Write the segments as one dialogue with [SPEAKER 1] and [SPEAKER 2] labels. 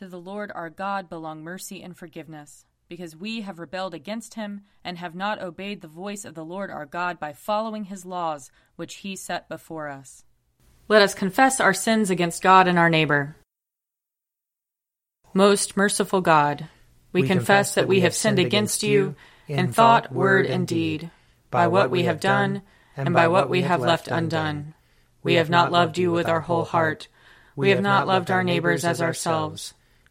[SPEAKER 1] To the Lord our God belong mercy and forgiveness, because we have rebelled against him and have not obeyed the voice of the Lord our God by following his laws which he set before us. Let us confess our sins against God and our neighbor. Most merciful God, we, we confess that we have sinned against you in thought, word, and deed, by what we have done and by what we have left undone. We have not loved you with our whole heart. We have not loved our neighbors as ourselves.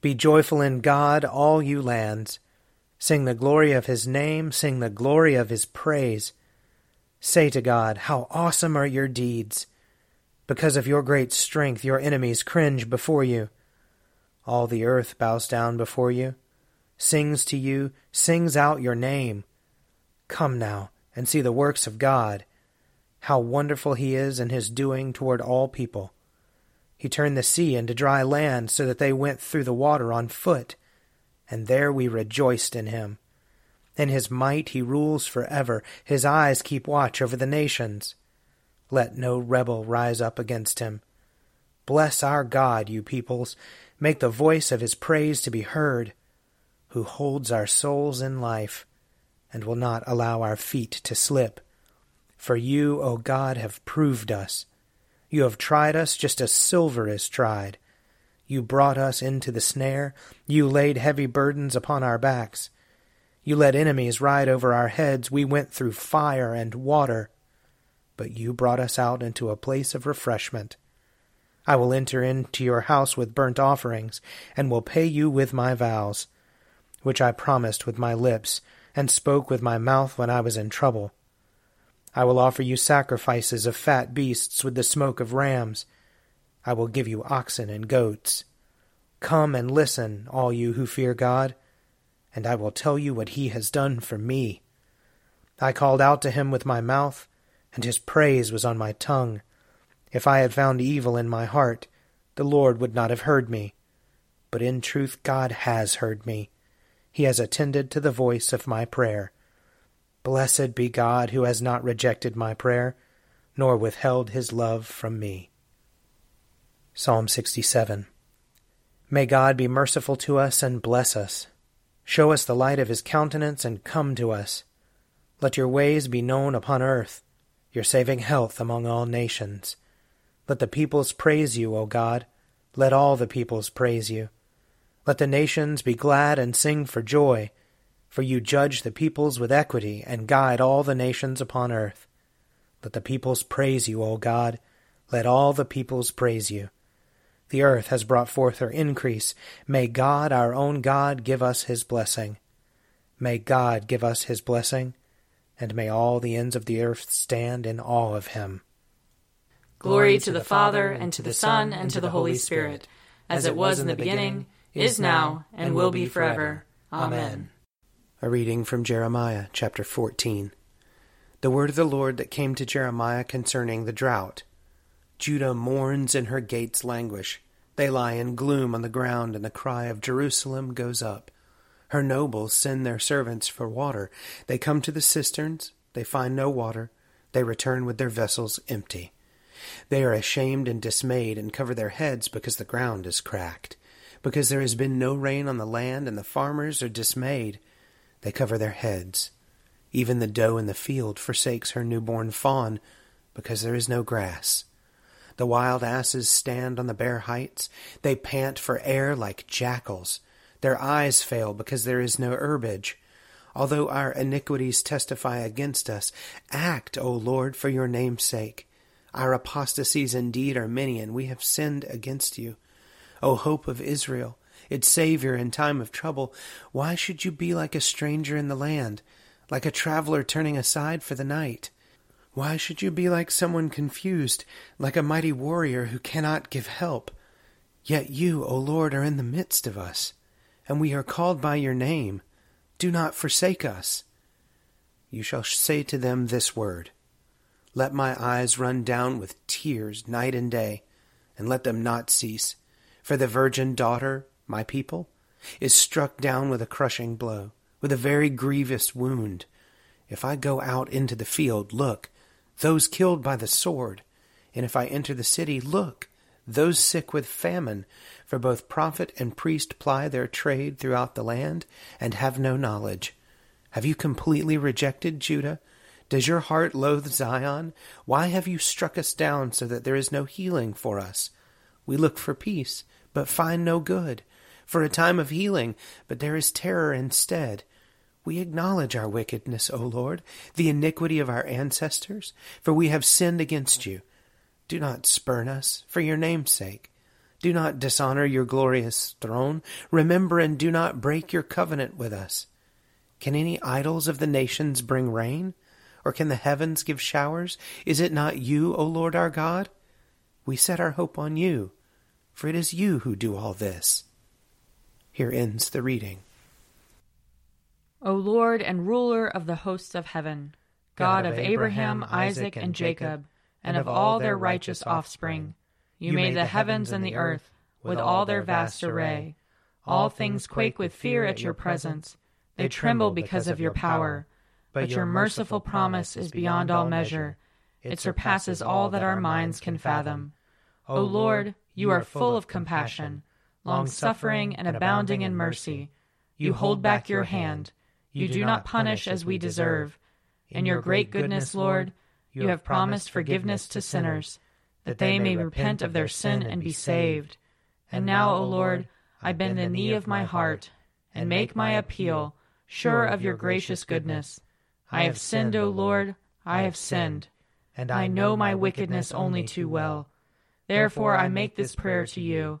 [SPEAKER 2] be joyful in God, all you lands. Sing the glory of his name, sing the glory of his praise. Say to God, How awesome are your deeds! Because of your great strength, your enemies cringe before you. All the earth bows down before you, sings to you, sings out your name. Come now and see the works of God, how wonderful he is in his doing toward all people. He turned the sea into dry land so that they went through the water on foot. And there we rejoiced in him. In his might he rules forever. His eyes keep watch over the nations. Let no rebel rise up against him. Bless our God, you peoples. Make the voice of his praise to be heard, who holds our souls in life and will not allow our feet to slip. For you, O God, have proved us. You have tried us just as silver is tried. You brought us into the snare. You laid heavy burdens upon our backs. You let enemies ride over our heads. We went through fire and water. But you brought us out into a place of refreshment. I will enter into your house with burnt offerings, and will pay you with my vows, which I promised with my lips, and spoke with my mouth when I was in trouble. I will offer you sacrifices of fat beasts with the smoke of rams. I will give you oxen and goats. Come and listen, all you who fear God, and I will tell you what he has done for me. I called out to him with my mouth, and his praise was on my tongue. If I had found evil in my heart, the Lord would not have heard me. But in truth God has heard me. He has attended to the voice of my prayer. Blessed be God who has not rejected my prayer, nor withheld his love from me. Psalm 67 May God be merciful to us and bless us. Show us the light of his countenance and come to us. Let your ways be known upon earth, your saving health among all nations. Let the peoples praise you, O God. Let all the peoples praise you. Let the nations be glad and sing for joy for you judge the peoples with equity and guide all the nations upon earth. Let the peoples praise you, O God. Let all the peoples praise you. The earth has brought forth her increase. May God, our own God, give us his blessing. May God give us his blessing, and may all the ends of the earth stand in awe of him.
[SPEAKER 1] Glory to the Father, and to the Son, and to the Holy Spirit, as it was in the beginning, is now, and will be forever. Amen.
[SPEAKER 2] A reading from Jeremiah chapter 14. The word of the Lord that came to Jeremiah concerning the drought. Judah mourns and her gates languish. They lie in gloom on the ground, and the cry of Jerusalem goes up. Her nobles send their servants for water. They come to the cisterns, they find no water, they return with their vessels empty. They are ashamed and dismayed and cover their heads because the ground is cracked. Because there has been no rain on the land and the farmers are dismayed, they cover their heads. Even the doe in the field forsakes her newborn fawn because there is no grass. The wild asses stand on the bare heights. They pant for air like jackals. Their eyes fail because there is no herbage. Although our iniquities testify against us, act, O Lord, for your name's sake. Our apostasies indeed are many, and we have sinned against you. O hope of Israel, its Saviour in time of trouble, why should you be like a stranger in the land, like a traveler turning aside for the night? Why should you be like someone confused, like a mighty warrior who cannot give help? Yet you, O Lord, are in the midst of us, and we are called by your name. Do not forsake us. You shall say to them this word Let my eyes run down with tears night and day, and let them not cease. For the virgin daughter, my people, is struck down with a crushing blow, with a very grievous wound. If I go out into the field, look, those killed by the sword. And if I enter the city, look, those sick with famine. For both prophet and priest ply their trade throughout the land, and have no knowledge. Have you completely rejected Judah? Does your heart loathe Zion? Why have you struck us down so that there is no healing for us? We look for peace, but find no good, for a time of healing, but there is terror instead. We acknowledge our wickedness, O Lord, the iniquity of our ancestors, for we have sinned against you. Do not spurn us, for your name's sake. Do not dishonor your glorious throne. Remember and do not break your covenant with us. Can any idols of the nations bring rain? Or can the heavens give showers? Is it not you, O Lord our God? We set our hope on you, for it is you who do all this. Here ends the reading.
[SPEAKER 1] O Lord and ruler of the hosts of heaven, God, of Abraham, Isaac, and Jacob, and of all their righteous offspring, you made the heavens and the earth with all their vast array. All things quake with fear at your presence. They tremble because of your power. But your merciful promise is beyond all measure. It surpasses all that our minds can fathom. O Lord, you are full of compassion, long suffering, and abounding in mercy. You hold back your hand you do not punish as we deserve. In your great goodness, Lord, you have promised forgiveness to sinners, that they may repent of their sin and be saved. And now, O Lord, I bend the knee of my heart and make my appeal, sure of your gracious goodness. I have sinned, O Lord, I have sinned, and I know my wickedness only too well. Therefore I make this prayer to you.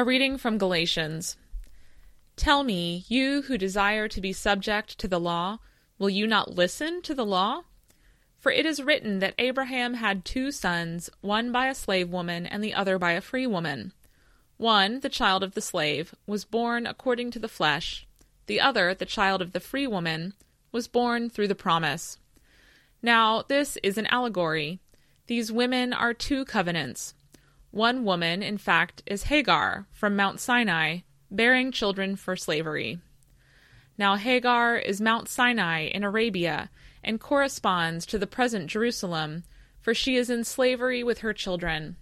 [SPEAKER 3] A reading from Galatians. Tell me, you who desire to be subject to the law, will you not listen to the law? For it is written that Abraham had two sons, one by a slave woman and the other by a free woman. One, the child of the slave, was born according to the flesh, the other, the child of the free woman, was born through the promise. Now, this is an allegory. These women are two covenants. One woman, in fact, is Hagar from Mount Sinai, bearing children for slavery. Now Hagar is Mount Sinai in Arabia and corresponds to the present Jerusalem, for she is in slavery with her children.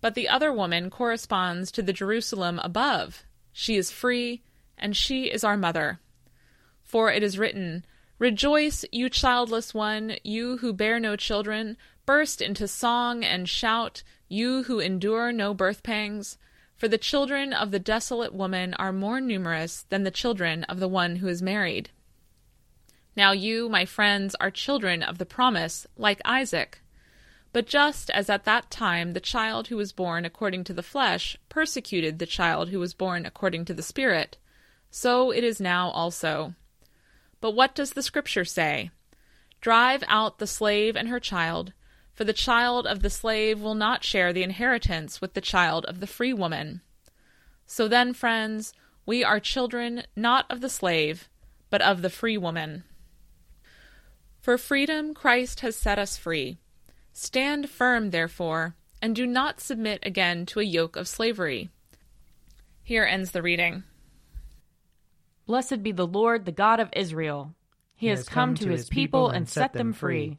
[SPEAKER 3] But the other woman corresponds to the Jerusalem above. She is free, and she is our mother. For it is written, Rejoice, you childless one, you who bear no children, burst into song and shout, you who endure no birth pangs. For the children of the desolate woman are more numerous than the children of the one who is married. Now you, my friends, are children of the promise, like Isaac. But just as at that time the child who was born according to the flesh persecuted the child who was born according to the Spirit, so it is now also. But what does the Scripture say? Drive out the slave and her child, for the child of the slave will not share the inheritance with the child of the free woman. So then, friends, we are children not of the slave, but of the free woman. For freedom Christ has set us free. Stand firm, therefore, and do not submit again to a yoke of slavery. Here ends the reading.
[SPEAKER 1] Blessed be the Lord, the God of Israel. He, he has, has come, come to his people and set them free.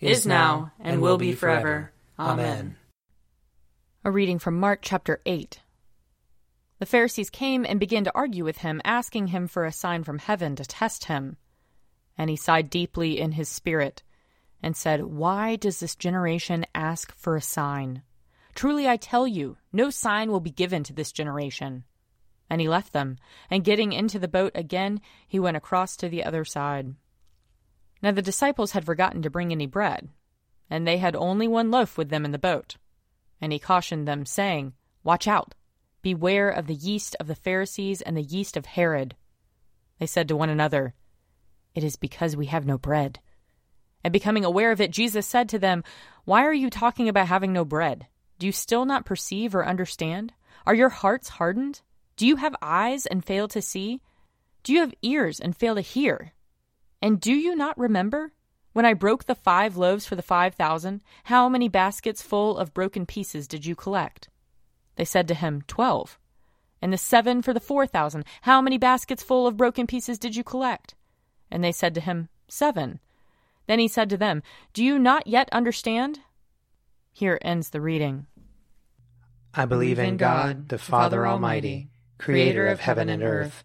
[SPEAKER 4] is now, and will be forever. Amen.
[SPEAKER 1] A reading from Mark chapter 8. The Pharisees came and began to argue with him, asking him for a sign from heaven to test him. And he sighed deeply in his spirit and said, Why does this generation ask for a sign? Truly I tell you, no sign will be given to this generation. And he left them, and getting into the boat again, he went across to the other side. Now the disciples had forgotten to bring any bread, and they had only one loaf with them in the boat. And he cautioned them, saying, Watch out! Beware of the yeast of the Pharisees and the yeast of Herod. They said to one another, It is because we have no bread. And becoming aware of it, Jesus said to them, Why are you talking about having no bread? Do you still not perceive or understand? Are your hearts hardened? Do you have eyes and fail to see? Do you have ears and fail to hear? And do you not remember? When I broke the five loaves for the five thousand, how many baskets full of broken pieces did you collect? They said to him, Twelve. And the seven for the four thousand, how many baskets full of broken pieces did you collect? And they said to him, Seven. Then he said to them, Do you not yet understand? Here ends the reading.
[SPEAKER 2] I believe in God, the Father Almighty, creator of heaven and earth.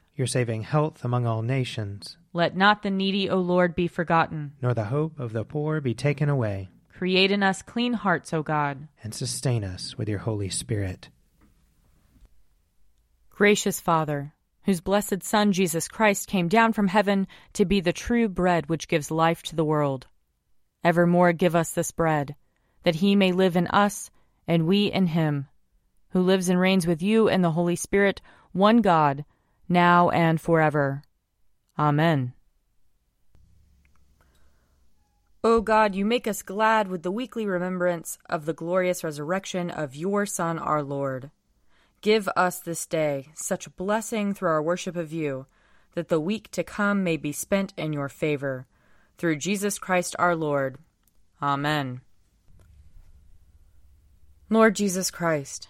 [SPEAKER 2] Your saving health among all nations.
[SPEAKER 1] Let not the needy, O Lord, be forgotten.
[SPEAKER 2] Nor the hope of the poor be taken away.
[SPEAKER 1] Create in us clean hearts, O God.
[SPEAKER 2] And sustain us with your Holy Spirit.
[SPEAKER 1] Gracious Father, whose blessed Son Jesus Christ came down from heaven to be the true bread which gives life to the world, evermore give us this bread, that he may live in us and we in him, who lives and reigns with you and the Holy Spirit, one God, now and forever. Amen. O God, you make us glad with the weekly remembrance of the glorious resurrection of your Son, our Lord. Give us this day such blessing through our worship of you, that the week to come may be spent in your favor. Through Jesus Christ our Lord. Amen. Lord Jesus Christ,